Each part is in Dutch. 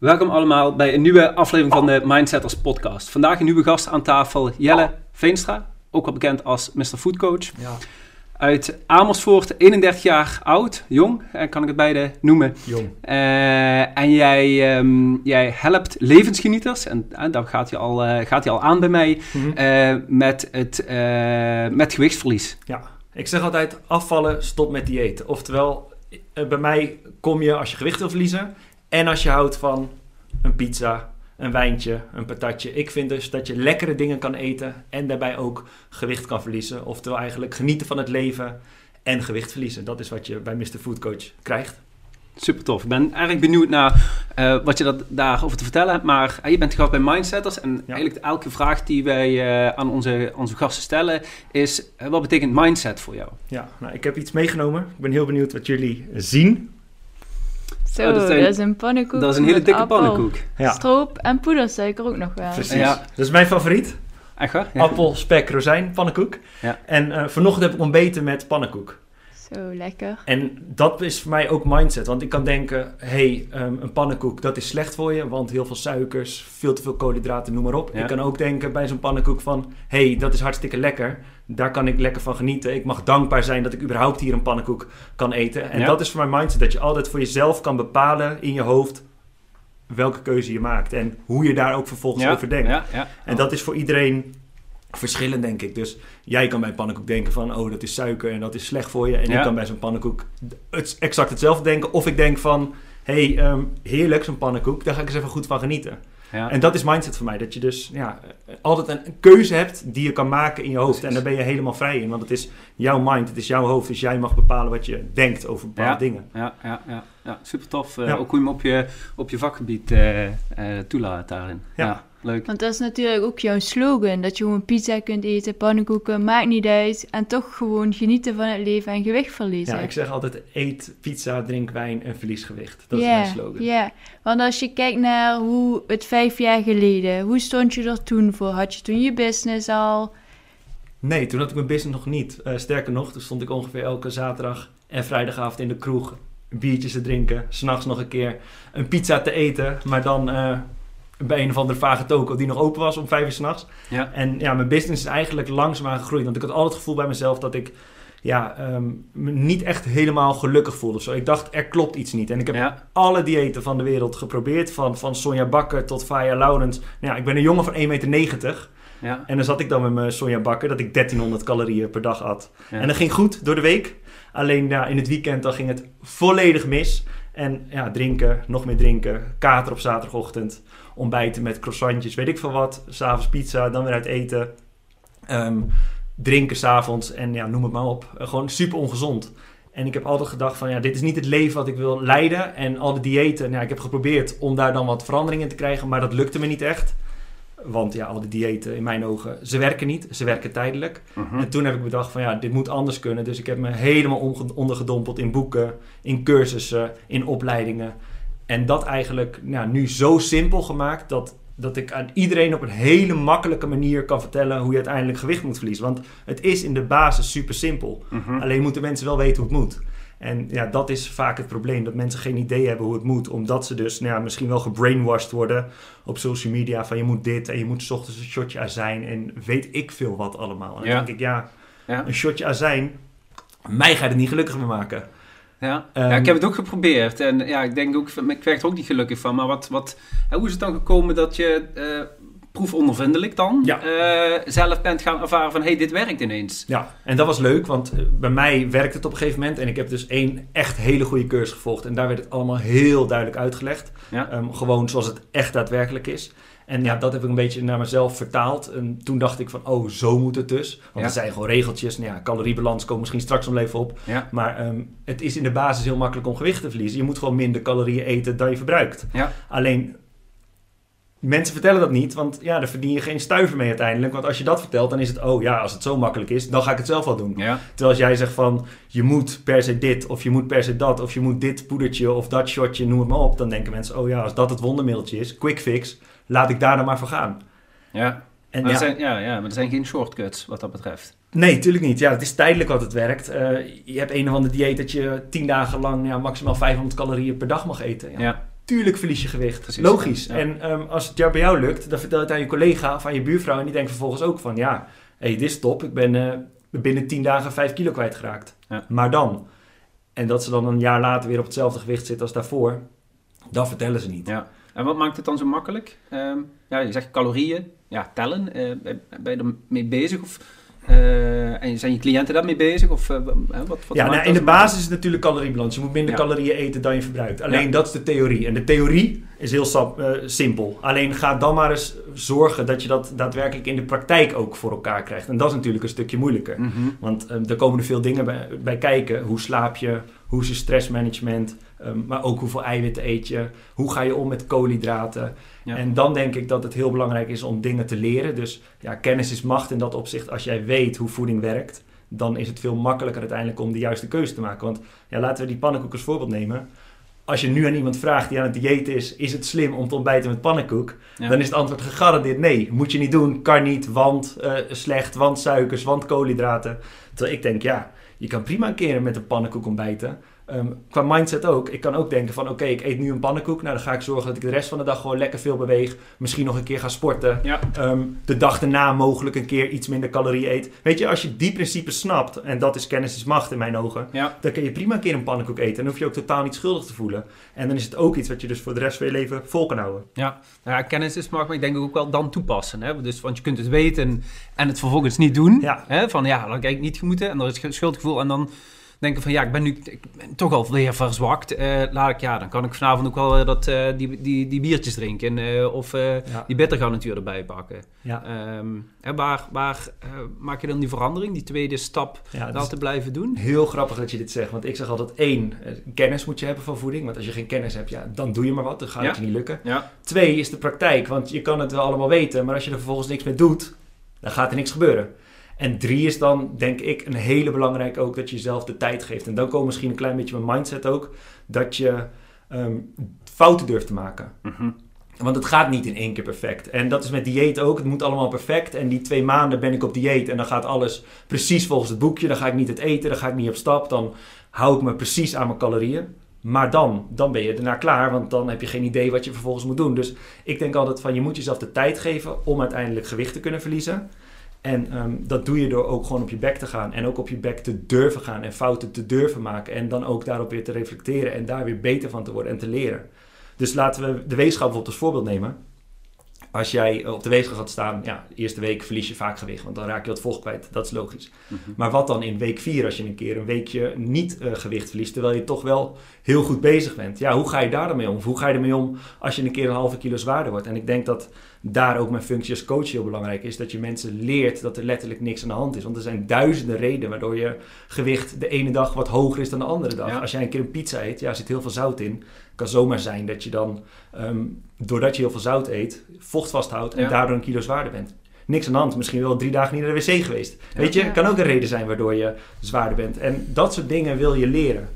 Welkom allemaal bij een nieuwe aflevering van de Mindsetters podcast. Vandaag een nieuwe gast aan tafel, Jelle Veenstra, ook wel bekend als Mr. Food Coach. Ja, Uit Amersfoort, 31 jaar oud, jong, eh, kan ik het beide noemen. jong. Eh, en jij, ehm, jij helpt levensgenieters, en eh, daar gaat hij al, gaat hij al aan bij mij, Mhm. met, het, met gewichtsverlies. Ja, ik zeg altijd afvallen, stop met dieet. Oftewel, bij mij kom je als je gewicht wil verliezen en als je houdt van een pizza, een wijntje, een patatje. Ik vind dus dat je lekkere dingen kan eten en daarbij ook gewicht kan verliezen. Oftewel eigenlijk genieten van het leven en gewicht verliezen. Dat is wat je bij Mr. Food Coach krijgt. Super tof. Ik ben erg benieuwd naar eh, wat je dat, daarover te vertellen hebt. Maar eh, je bent gehad bij Mindsetters. En eigenlijk elke vraag die wij eh, aan onze, onze gasten stellen is... wat betekent mindset voor jou? Ja, nou, ik heb iets meegenomen. Ik ben heel benieuwd wat jullie zien. Zo, Oh, dat dat, zijn- is een pannenkoek. dat is een hele dikke appel, pannenkoek. Ja, Stroop en poedersuiker ook nog wel. precies. Ja. Dat is mijn favoriet. Echt waar? Ja. Appel, spek, rozijn, pannenkoek. Ja. En eh, vanochtend heb ik ontbeten met pannenkoek. Zo, lekker. En dat is voor mij ook mindset. Want ik kan denken, hey, ehm, een pannenkoek, dat is slecht voor je. Want heel veel suikers, veel te veel koolhydraten, noem maar op. Ja. Ik kan ook denken bij zo'n pannenkoek van, hey, dat is hartstikke lekker. Daar kan ik lekker van genieten. Ik mag dankbaar zijn dat ik überhaupt hier een pannenkoek kan eten. En Ja. dat is voor mij mindset. Dat je altijd voor jezelf kan bepalen in je hoofd welke keuze je maakt. En hoe je daar ook vervolgens Ja, over denkt. Ja, ja. En dat is voor iedereen verschillend, denk ik. Dus jij kan bij een pannenkoek denken van... oh, dat is suiker en dat is slecht voor je. En Ja. ik kan bij zo'n pannenkoek het, exact hetzelfde denken. Of ik denk van... hey, ehm, heerlijk zo'n pannenkoek. Daar ga ik eens even goed van genieten. ja. En dat is mindset voor mij. Dat je dus ja, altijd een, keuze hebt die je kan maken in je hoofd. Precies. En daar ben je helemaal vrij in. Want het is jouw mind, het is jouw hoofd. Dus jij mag bepalen wat je denkt over bepaalde dingen. Ja, ja, ja, ja, super tof. Eh. Ook hoe je hem op je, op je vakgebied eh, eh, toelaat daarin. Ja. Leuk. Want dat is natuurlijk ook jouw slogan. Dat je gewoon pizza kunt eten, pannenkoeken, maakt niet uit. En toch gewoon genieten van het leven en gewicht verliezen. Ja, ik zeg altijd eet pizza, drink wijn en verlies gewicht. Dat is mijn slogan. Ja, want als je kijkt naar hoe het vijf jaar geleden, hoe stond je er toen voor? Had je toen je business al? Nee, toen had ik mijn business nog niet. Eh, sterker nog, toen stond ik ongeveer elke zaterdag en vrijdagavond in de kroeg biertjes te drinken. S'nachts nog een keer een pizza te eten, maar dan eh, bij een of andere vage toko die nog open was om vijf uur s'nachts. Ja, En ja, mijn business is eigenlijk langzaamaan gegroeid. Want ik had altijd het gevoel bij mezelf dat ik ja, ehm, me niet echt helemaal gelukkig voelde. Zo. Ik dacht, er klopt iets niet. En ik heb ja, alle diëten van de wereld geprobeerd. Van, van Sonja Bakker tot Faya Laurens. Nou ja, ik ben een jongen van 1,90 meter. ja. En dan zat ik dan met mijn Sonja Bakker dat ik 1300 calorieën per dag at. Ja. En dat ging goed door de week. Alleen ja, in het weekend dan ging het volledig mis. En ja, drinken, nog meer drinken. Kater op zaterdagochtend. Ontbijten met croissantjes, weet ik veel wat. S'avonds pizza, dan weer uit eten. Ehm, drinken s'avonds en ja, noem het maar op. Eh, gewoon super ongezond. En ik heb altijd gedacht van ja, dit is niet het leven wat ik wil leiden. En al de diëten, nou, ik heb geprobeerd om daar dan wat verandering in te krijgen. Maar dat lukte me niet echt. Want ja, al die diëten in mijn ogen, ze werken niet. Ze werken tijdelijk. Mhm. En toen heb ik bedacht van ja, dit moet anders kunnen. Dus ik heb me helemaal ondergedompeld in boeken, in cursussen, in opleidingen. En dat eigenlijk nou, nu zo simpel gemaakt dat, dat ik aan iedereen op een hele makkelijke manier kan vertellen hoe je uiteindelijk gewicht moet verliezen. Want het is in de basis super simpel. Mhm. Alleen moeten mensen wel weten hoe het moet. En ja, dat is vaak het probleem. Dat mensen geen idee hebben hoe het moet. Omdat ze dus nou ja, misschien wel gebrainwashed worden op social media. Van je moet dit en je moet 's ochtends een shotje azijn. En weet ik veel wat allemaal. En dan denk ik, ja, Ja. een shotje azijn. Mij gaat het niet gelukkig meer maken. Ja. Ehm, ja, ik heb het ook geprobeerd. En ja, ik denk ook, ik werd er ook niet gelukkig van. Maar wat, wat, hoe is het dan gekomen dat je eh proefondervindelijk dan Ja. eh, zelf bent gaan ervaren van... hé, hey, dit werkt ineens. Ja, en dat was leuk, want eh, bij mij werkte het op een gegeven moment. En ik heb dus één echt hele goede cursus gevolgd. En daar werd het allemaal heel duidelijk uitgelegd. Ja. Ehm, gewoon zoals het echt daadwerkelijk is. En ja, dat heb ik een beetje naar mezelf vertaald. En toen dacht ik van, oh, zo moet het dus. Want Ja. er zijn gewoon regeltjes. Nou ja, caloriebalans komen misschien straks nog even op. Ja. Maar ehm, het is in de basis heel makkelijk om gewicht te verliezen. Je moet gewoon minder calorieën eten dan je verbruikt. Ja. Alleen, mensen vertellen dat niet, want ja, daar verdien je geen stuiver mee uiteindelijk. Want als je dat vertelt, dan is het, oh ja, als het zo makkelijk is, dan ga ik het zelf wel doen. Terwijl als jij zegt van, je moet per se dit, of je moet per se dat, of je moet dit poedertje of dat shotje, noem het maar op. Dan denken mensen, oh ja, als dat het wondermiddeltje is, quick fix, laat ik daar dan maar voor gaan. Ja. En Maar ja, er zijn, ja, ja, maar er zijn geen shortcuts wat dat betreft. Nee, natuurlijk niet. Ja, het is tijdelijk wat het werkt. Eh, je hebt een of ander dieet dat je tien dagen lang ja, maximaal 500 calorieën per dag mag eten. Ja. Ja. tuurlijk verlies je gewicht. Precies, Logisch. ja. En ehm, als het jou bij jou lukt, dan vertel je het aan je collega of aan je buurvrouw. En die denkt vervolgens ook van, ja, hé, dit is top. Ik ben eh, binnen 10 dagen 5 kilo kwijtgeraakt. Ja. Maar dan? En dat ze dan een jaar later weer op hetzelfde gewicht zitten als daarvoor, dat vertellen ze niet. Ja. En wat maakt het dan zo makkelijk? Ehm, ja, je zegt calorieën, ja, tellen. Eh, ben je er mee bezig? Of, eh, en zijn je cliënten daarmee bezig? Of, eh, wat, wat Ja, nou, in de basis is het natuurlijk caloriebalans. Je moet minder Ja. calorieën eten dan je verbruikt. Alleen Ja. dat is de theorie. En de theorie is heel sap- simpel. Alleen ga dan maar eens zorgen dat je dat daadwerkelijk in de praktijk ook voor elkaar krijgt. En dat is natuurlijk een stukje moeilijker. Mhm. Want eh, er komen er veel dingen bij, bij kijken. Hoe slaap je? Hoe is je stressmanagement? Ehm, maar ook hoeveel eiwitten eet je? Hoe ga je om met koolhydraten? Ja. En dan denk ik dat het heel belangrijk is om dingen te leren. Dus ja, kennis is macht in dat opzicht. Als jij weet hoe voeding werkt, dan is het veel makkelijker uiteindelijk om de juiste keuze te maken. Want ja, laten we die pannenkoek als voorbeeld nemen. Als je nu aan iemand vraagt die aan het dieet is, is het slim om te ontbijten met pannenkoek? Ja. Dan is het antwoord gegarandeerd nee. Moet je niet doen, kan niet, want eh, slecht, want suikers, want koolhydraten. Terwijl ik denk, ja, je kan prima een keer met een pannenkoek ontbijten. Ehm, qua mindset ook. Ik kan ook denken van, oké, ik eet nu een pannenkoek. Nou, dan ga ik zorgen dat ik de rest van de dag gewoon lekker veel beweeg. Misschien nog een keer ga sporten. Ja. Ehm, de dag daarna mogelijk een keer iets minder calorieën eet. Weet je, als je die principes snapt, en dat is kennis is macht in mijn ogen, Ja. dan kun je prima een keer een pannenkoek eten. En dan hoef je ook totaal niet schuldig te voelen. En dan is het ook iets wat je dus voor de rest van je leven vol kan houden. Ja, nou ja, kennis is makkelijk, maar ik denk ook wel dan toepassen. Hè? Dus, want je kunt het weten en het vervolgens niet doen. Ja. Hè? Van ja, dat heb ik niet moeten en dan is het schuldgevoel. En dan denken van ja, ik ben nu ik ben toch al weer verzwakt. Eh, laat ik, ja, dan kan ik vanavond ook wel eh, dat, eh, die, die, die biertjes drinken. eh, of Ja. die bittergarnituur erbij pakken. Ja. Ehm, waar waar maak je dan die verandering, die tweede stap, Ja, dat dus te blijven doen? heel grappig dat je dit zegt. Want ik zeg altijd één, kennis moet je hebben van voeding. Want als je geen kennis hebt, ja, dan doe je maar wat. Dan gaat het je niet lukken. Twee is de praktijk. Want je kan het wel allemaal weten. Maar als je er vervolgens niks mee doet, dan gaat er niks gebeuren. En drie is dan, denk ik, een hele belangrijke ook dat je jezelf de tijd geeft. En dan komt misschien een klein beetje mijn mindset ook. Dat je ehm, fouten durft te maken. Mhm. Want het gaat niet in één keer perfect. En dat is met dieet ook. Het moet allemaal perfect. En die twee maanden ben ik op dieet. En dan gaat alles precies volgens het boekje. Dan ga ik niet het eten. Dan ga ik niet op stap. Dan hou ik me precies aan mijn calorieën. Maar dan, dan ben je daarna klaar. Want dan heb je geen idee wat je vervolgens moet doen. Dus ik denk altijd van je moet jezelf de tijd geven om uiteindelijk gewicht te kunnen verliezen. En ehm, dat doe je door ook gewoon op je bek te gaan. En ook op je bek te durven gaan. En fouten te durven maken. En dan ook daarop weer te reflecteren. En daar weer beter van te worden en te leren. Dus laten we de weegschaal bijvoorbeeld als voorbeeld nemen. Als jij op de weegschaal gaat staan, ja, de eerste week verlies je vaak gewicht, want dan raak je wat vocht kwijt. Dat is logisch. Mhm. Maar wat dan in week 4 als je een keer een weekje niet eh, gewicht verliest, terwijl je toch wel heel goed bezig bent? Ja, hoe ga je daar dan mee om? Of hoe ga je ermee om als je een keer een halve kilo zwaarder wordt? En ik denk dat daar ook mijn functie als coach heel belangrijk is. Dat je mensen leert dat er letterlijk niks aan de hand is. Want er zijn duizenden redenen waardoor je gewicht de ene dag wat hoger is dan de andere dag. Ja. Als jij een keer een pizza eet, ja, er zit heel veel zout in. Kan zomaar zijn dat je dan, ehm, doordat je heel veel zout eet, vocht vasthoudt en Ja. daardoor een kilo zwaarder bent. Niks aan de hand. Misschien wel drie dagen niet naar de wc geweest. Ja. Weet je, Ja. kan ook een reden zijn waardoor je zwaarder bent. En dat soort dingen wil je leren.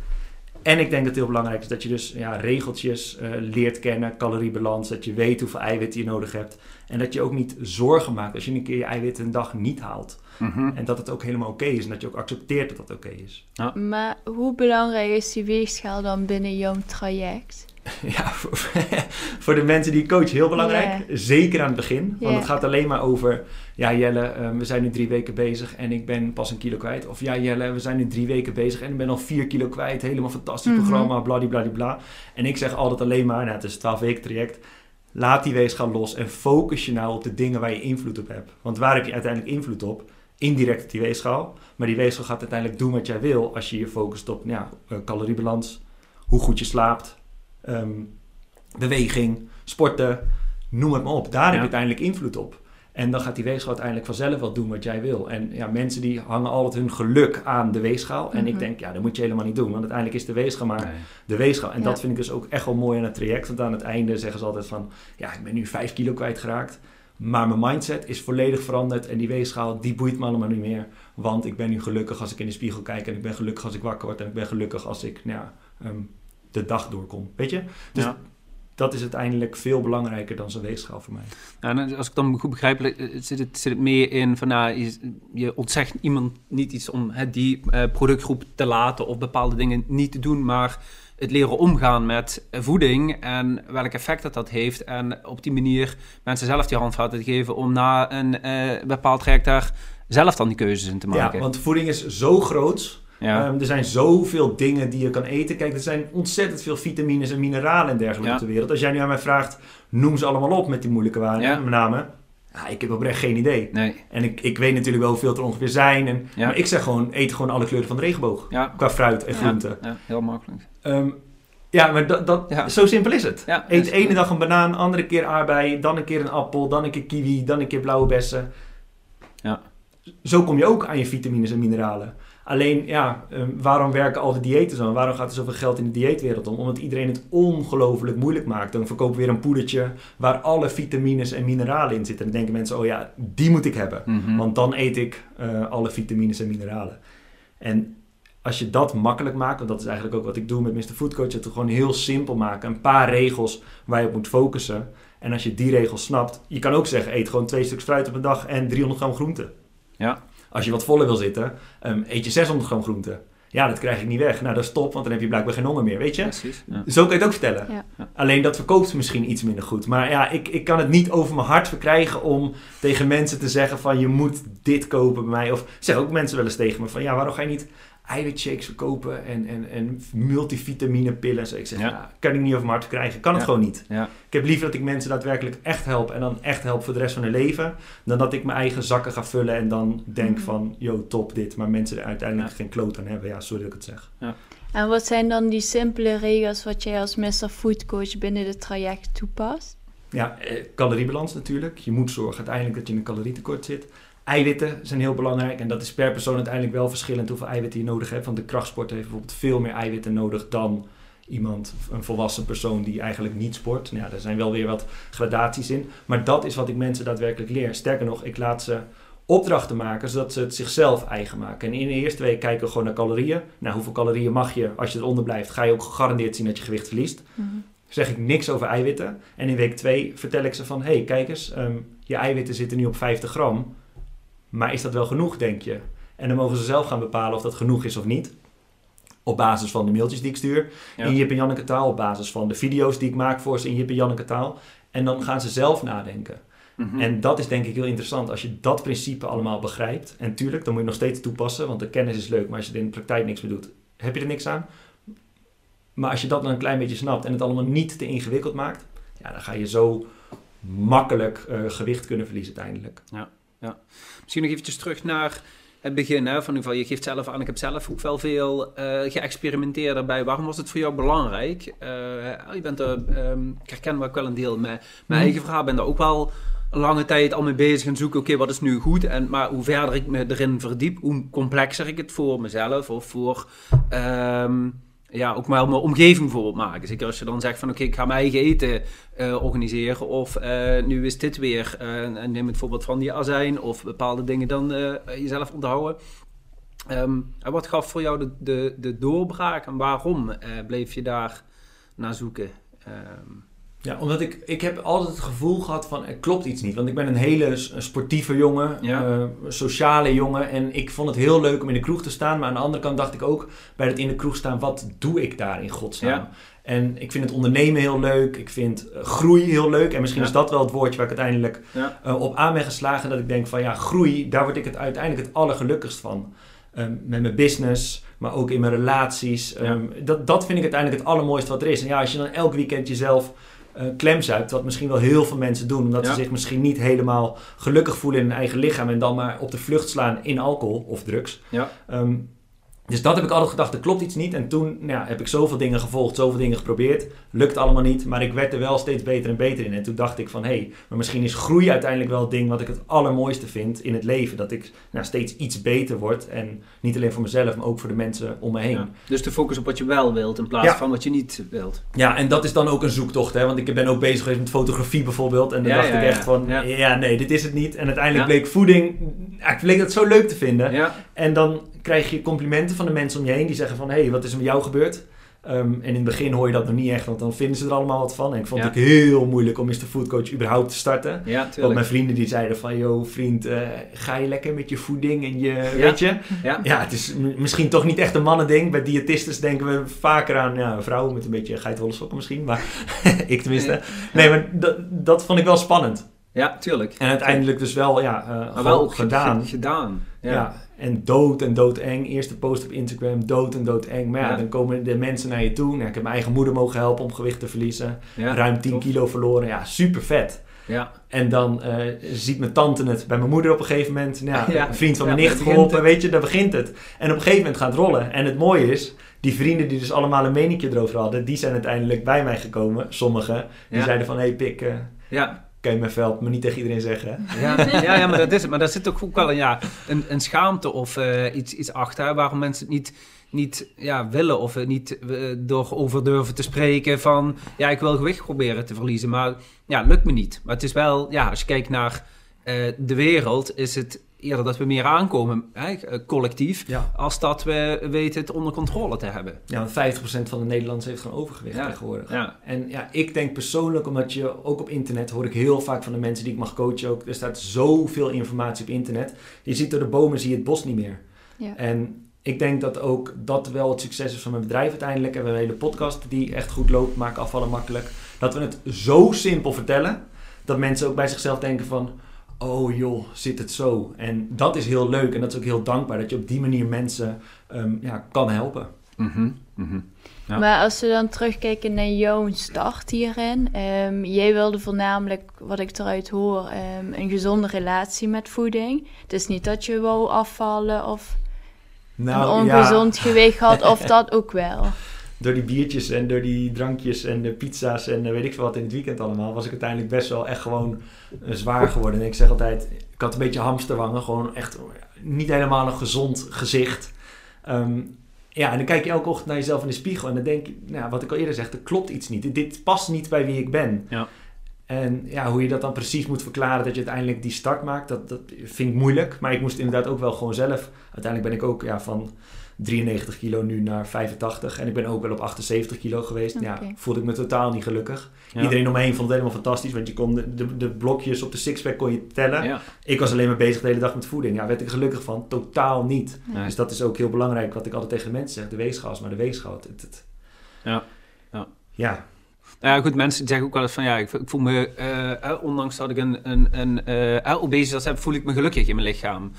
En ik denk dat het heel belangrijk is dat je dus ja, regeltjes eh, leert kennen, caloriebalans, dat je weet hoeveel eiwitten je nodig hebt. En dat je ook niet zorgen maakt als je een keer je eiwitten een dag niet haalt. Mhm. En dat het ook helemaal oké is en dat je ook accepteert dat dat oké is. Maar hoe belangrijk is die weegschaal dan binnen jouw traject? Ja, voor, voor de mensen die ik coach heel belangrijk. Zeker aan het begin. Want Ja. het gaat alleen maar over... Ja, Jelle, eh, we zijn nu drie weken bezig en ik ben pas een kilo kwijt. Of ja, Jelle, we zijn nu drie weken bezig en ik ben al vier kilo kwijt. Helemaal fantastisch Mhm. programma, bladibladibla. En ik zeg altijd alleen maar, nou, het is een 12 weken traject. Laat die weegschaal los en focus je nou op de dingen waar je invloed op hebt. Want waar heb je uiteindelijk invloed op? Indirect op die weegschaal. Maar die weegschaal gaat uiteindelijk doen wat jij wil als je je focust op ja, eh, caloriebalans, hoe goed je slaapt, ehm, beweging, sporten, noem het maar op. Daar heb je uiteindelijk invloed op. En dan gaat die weegschaal uiteindelijk vanzelf wel doen wat jij wil. En ja, mensen die hangen altijd hun geluk aan de weegschaal. En ik Mhm. denk, ja, dat moet je helemaal niet doen. Want uiteindelijk is de weegschaal maar Nee. de weegschaal. En Ja. dat vind ik dus ook echt wel mooi aan het traject. Want aan het einde zeggen ze altijd van... Ja, ik ben nu 5 kilo kwijtgeraakt. Maar mijn mindset is volledig veranderd. En die weegschaal, die boeit me allemaal niet meer. Want ik ben nu gelukkig als ik in de spiegel kijk. En ik ben gelukkig als ik wakker word. En ik ben gelukkig als ik nou, ja, ehm, de dag doorkom. Weet je? Dus Ja. Dat is uiteindelijk veel belangrijker dan zo'n weegschaal voor mij. En als ik dan goed begrijp, eh, zit het, zit het meer in van nou, je, je ontzegt iemand niet iets om hè, die eh, productgroep te laten of bepaalde dingen niet te doen, maar het leren omgaan met voeding en welk effect dat dat heeft. En op die manier mensen zelf die handvatten te geven om na een uh, bepaald traject daar zelf dan die keuzes in te maken. Ja, want voeding is zo groot. Ja. Ehm, er zijn zoveel dingen die je kan eten. Kijk, er zijn ontzettend veel vitamines en mineralen en dergelijke Ja. op de wereld. Als jij nu aan mij vraagt, noem ze allemaal op met die moeilijke waren, Ja. met name. Ja, ik heb oprecht geen idee. Nee, En ik, ik weet natuurlijk wel hoeveel er ongeveer zijn. En, Ja. Maar ik zeg gewoon, eet gewoon alle kleuren van de regenboog. Qua fruit en groenten. ja, heel makkelijk. Ehm, ja, maar dat, dat, Ja. zo simpel is het. Ja, Eet ene dag een banaan, andere keer aardbei, dan een keer een appel, dan een keer kiwi, dan een keer blauwe bessen. Ja. Zo kom je ook aan je vitamines en mineralen. Alleen, ja, ehm, waarom werken al die diëten zo? En waarom gaat er zoveel geld in de dieetwereld om? Omdat iedereen het ongelooflijk moeilijk maakt. Dan verkopen we weer een poedertje waar alle vitamines en mineralen in zitten. En dan denken mensen, oh ja, die moet ik hebben. Mhm. Want dan eet ik eh, alle vitamines en mineralen. En als je dat makkelijk maakt, want dat is eigenlijk ook wat ik doe met Mr. Food Coach, het gewoon heel simpel maken. Een paar regels waar je op moet focussen. En als je die regels snapt, je kan ook zeggen, eet gewoon twee stuks fruit op een dag en 300 gram groente. Ja. Als je wat voller wil zitten, ehm, eet je 600 gram groente. Ja, dat krijg ik niet weg. Nou, dat is top, want dan heb je blijkbaar geen honger meer, weet je? Precies. Ja. Zo kan je het ook vertellen. Ja. Ja. Alleen dat verkoopt misschien iets minder goed. Maar ja, ik, ik kan het niet over mijn hart verkrijgen om tegen mensen te zeggen van je moet dit kopen bij mij. Of zeggen ook mensen wel eens tegen me van ja, waarom ga je niet eiwitshakes verkopen en, en, en zo. Ik zeg, Ja. kan ik niet over mijn hart verkrijgen. Kan het Ja. gewoon niet. Ja. Ik heb liever dat ik mensen daadwerkelijk echt help en dan echt help voor de rest van hun leven. Dan dat ik mijn eigen zakken ga vullen en dan denk Mhm. van, yo, top dit. Maar mensen er uiteindelijk Ja. geen kloot aan hebben. Ja, sorry dat ik het zeg. En wat zijn dan die simpele regels wat jij als Mr. Food Coach binnen het traject toepast? Ja, eh, caloriebalans natuurlijk. Je moet zorgen uiteindelijk dat je in een calorietekort zit. Eiwitten zijn heel belangrijk en dat is per persoon uiteindelijk wel verschillend hoeveel eiwitten je nodig hebt. Want de krachtsport heeft bijvoorbeeld veel meer eiwitten nodig dan iemand, een volwassen persoon die eigenlijk niet sport. Nou ja, er zijn wel weer wat gradaties in. Maar dat is wat ik mensen daadwerkelijk leer. Sterker nog, ik laat ze opdrachten maken zodat ze het zichzelf eigen maken. En in de eerste week kijken we gewoon naar calorieën. Nou, hoeveel calorieën mag je? Als je eronder blijft, ga je ook gegarandeerd zien dat je gewicht verliest Mhm. zeg ik niks over eiwitten. En in week 2 vertel ik ze van... hé, hey, kijk eens, ehm, je eiwitten zitten nu op 50 gram. Maar is dat wel genoeg, denk je? En dan mogen ze zelf gaan bepalen of dat genoeg is of niet. Op basis van de mailtjes die ik stuur Ja. in Jip en Janneke taal. Op basis van de video's die ik maak voor ze in Jip en Janneke taal. En dan gaan ze zelf nadenken. Mhm. En dat is denk ik heel interessant. Als je dat principe allemaal begrijpt. En tuurlijk, dan moet je nog steeds toepassen. Want de kennis is leuk. Maar als je er in de praktijk niks mee doet, heb je er niks aan. Maar als je dat dan een klein beetje snapt en het allemaal niet te ingewikkeld maakt. Ja, dan ga je zo makkelijk eh, gewicht kunnen verliezen uiteindelijk. Misschien nog eventjes terug naar het begin. Hè? Van geval, je geeft zelf aan, ik heb zelf ook wel veel eh, geëxperimenteerd daarbij. Waarom was het voor jou belangrijk? Eh, je bent er, ehm, ik herken ook wel een deel met mijn Mhm. eigen verhaal. ben daar ook wel een lange tijd al mee bezig en zoeken, oké, wat is nu goed? En, maar hoe verder ik me erin verdiep, hoe complexer ik het voor mezelf of voor... ehm, ja, ook mijn omgeving bijvoorbeeld maken. Zeker als je dan zegt van oké, ik ga mijn eigen eten eh, organiseren. Of eh, nu is dit weer, en neem het voorbeeld van die azijn. Of bepaalde dingen dan jezelf onthouden. Ehm, wat gaf voor jou de, de, doorbraak en waarom bleef je daar naar zoeken? Ehm, Ja, omdat ik, ik heb altijd het gevoel gehad van er klopt iets niet. Want ik ben een hele sportieve jongen, Ja. eh, sociale jongen. En ik vond het heel leuk om in de kroeg te staan. Maar aan de andere kant dacht ik ook bij het in de kroeg staan, wat doe ik daar in godsnaam? Ja. En ik vind het ondernemen heel leuk. Ik vind eh, groei heel leuk. En misschien Ja. is dat wel het woordje waar ik uiteindelijk eh, op aan ben geslagen. Dat ik denk van ja, groei, daar word ik het uiteindelijk het allergelukkigst van. Ehm, met mijn business, maar ook in mijn relaties. Ehm, dat, dat vind ik uiteindelijk het allermooiste wat er is. En ja, als je dan elk weekend jezelf eh klemzuipt, wat misschien wel heel veel mensen doen, omdat Ja. ze zich misschien niet helemaal gelukkig voelen in hun eigen lichaam en dan maar op de vlucht slaan in alcohol of drugs. Ja. Ehm, dus dat heb ik altijd gedacht, er klopt iets niet. En toen nou ja, heb ik zoveel dingen gevolgd, zoveel dingen geprobeerd. Lukt allemaal niet, maar ik werd er wel steeds beter en beter in. En toen dacht ik van, hé, hey, maar misschien is groei uiteindelijk wel het ding wat ik het allermooiste vind in het leven. Dat ik nou, steeds iets beter word. En niet alleen voor mezelf, maar ook voor de mensen om me heen. Ja. Dus de focus op wat je wel wilt in plaats Ja. van wat je niet wilt. Ja, en dat is dan ook een zoektocht, hè? Want ik ben ook bezig geweest met fotografie bijvoorbeeld. En dan dacht ik echt van, Ja. nee, dit is het niet. En uiteindelijk bleek voeding, ik bleek dat zo leuk te vinden. Ja. En dan krijg je complimenten van de mensen om je heen die zeggen van, hé, hey, wat is er met jou gebeurd? Ehm, en in het begin hoor je dat nog niet echt, want dan vinden ze er allemaal wat van. En ik vond het heel moeilijk om Mr. Foodcoach überhaupt te starten. Ja, Want mijn vrienden die zeiden van, yo vriend, uh, ga je lekker met je voeding en je, weet je. Ja. ja, het is misschien toch niet echt een mannending. Bij diëtistes denken we vaker aan ja, vrouwen met een beetje geitenwolle sokken misschien. Maar ik tenminste. Nee, maar dat, dat vond ik wel spannend. Ja, tuurlijk. En uiteindelijk dus wel, ja, uh, maar wel gedaan. gedaan. Ja. En dood en doodeng. Eerste post op Instagram, dood en doodeng. Maar ja, dan komen de mensen naar je toe. Nou, ik heb mijn eigen moeder mogen helpen om gewicht te verliezen. Ruim 10 kilo verloren. Ja, super vet. Ja. En dan uh, ziet mijn tante het bij mijn moeder op een gegeven moment. Nou, ja, een vriend van mijn nicht geholpen, weet je, daar begint het. En op een gegeven moment gaat het rollen. En het mooie is, die vrienden die dus allemaal een meningje erover hadden, die zijn uiteindelijk bij mij gekomen. Sommigen, die zeiden van, hé hey, pik, uh, ja kan je mijn veld, maar niet tegen iedereen zeggen. Ja, ja, ja, maar dat is het. Maar daar zit ook wel een, ja, een, een schaamte of uh, iets, iets achter. Waarom mensen het niet, niet ja, willen of niet uh, door over durven te spreken van... Ja, ik wil gewicht proberen te verliezen, maar ja, lukt me niet. Maar het is wel, ja, als je kijkt naar uh, de wereld, is het eerder dat we meer aankomen, hè, collectief, ja. als dat we weten het onder controle te hebben. Ja, want 50% van de Nederlanders heeft gewoon overgewicht ja. tegenwoordig. Ja. En ja, ik denk persoonlijk, omdat je ook op internet, hoor ik heel vaak van de mensen die ik mag coachen ook, er staat zoveel informatie op internet. Je ziet door de bomen, zie je het bos niet meer. Ja. En ik denk dat ook dat wel het succes is van mijn bedrijf uiteindelijk. We hebben een hele podcast die echt goed loopt, maak afvallen makkelijk. Dat we het zo simpel vertellen, dat mensen ook bij zichzelf denken van oh joh, zit het zo? En dat is heel leuk en dat is ook heel dankbaar dat je op die manier mensen um, ja, kan helpen. Mm -hmm. Mm -hmm. Ja. Maar als we dan terugkijken naar jouw start hierin. Um, jij wilde voornamelijk, wat ik eruit hoor, um, een gezonde relatie met voeding. Het is niet dat je wou afvallen of nou, een ongezond ja. gewicht had, of dat ook wel. Door die biertjes en door die drankjes en de pizza's en weet ik veel wat in het weekend allemaal, was ik uiteindelijk best wel echt gewoon uh, zwaar geworden. En ik zeg altijd, ik had een beetje hamsterwangen, gewoon echt niet helemaal een gezond gezicht. Um, ja, en dan kijk je elke ochtend naar jezelf in de spiegel en dan denk je, nou, wat ik al eerder zeg, er klopt iets niet. Dit past niet bij wie ik ben. Ja. En ja, hoe je dat dan precies moet verklaren dat je uiteindelijk die start maakt, dat, dat vind ik moeilijk. Maar ik moest inderdaad ook wel gewoon zelf. Uiteindelijk ben ik ook ja, van 93 kilo nu naar 85. En ik ben ook wel op 78 kilo geweest. Okay. Ja, voelde ik me totaal niet gelukkig. Ja. Iedereen om me heen vond het helemaal fantastisch. Want je kon de, de, de blokjes op de sixpack kon je tellen. Ja. Ik was alleen maar bezig de hele dag met voeding. Ja, werd ik gelukkig van? Totaal niet. Nee. Dus dat is ook heel belangrijk wat ik altijd tegen de mensen zeg. De weegschaal is maar de weegschaal. Het, het, ja. ja. Ja. Nou ja, goed, mensen zeggen ook wel eens van ja, ik, ik voel me, uh, ondanks dat ik een, een, een uh, obesitas heb, voel ik me gelukkig in mijn lichaam.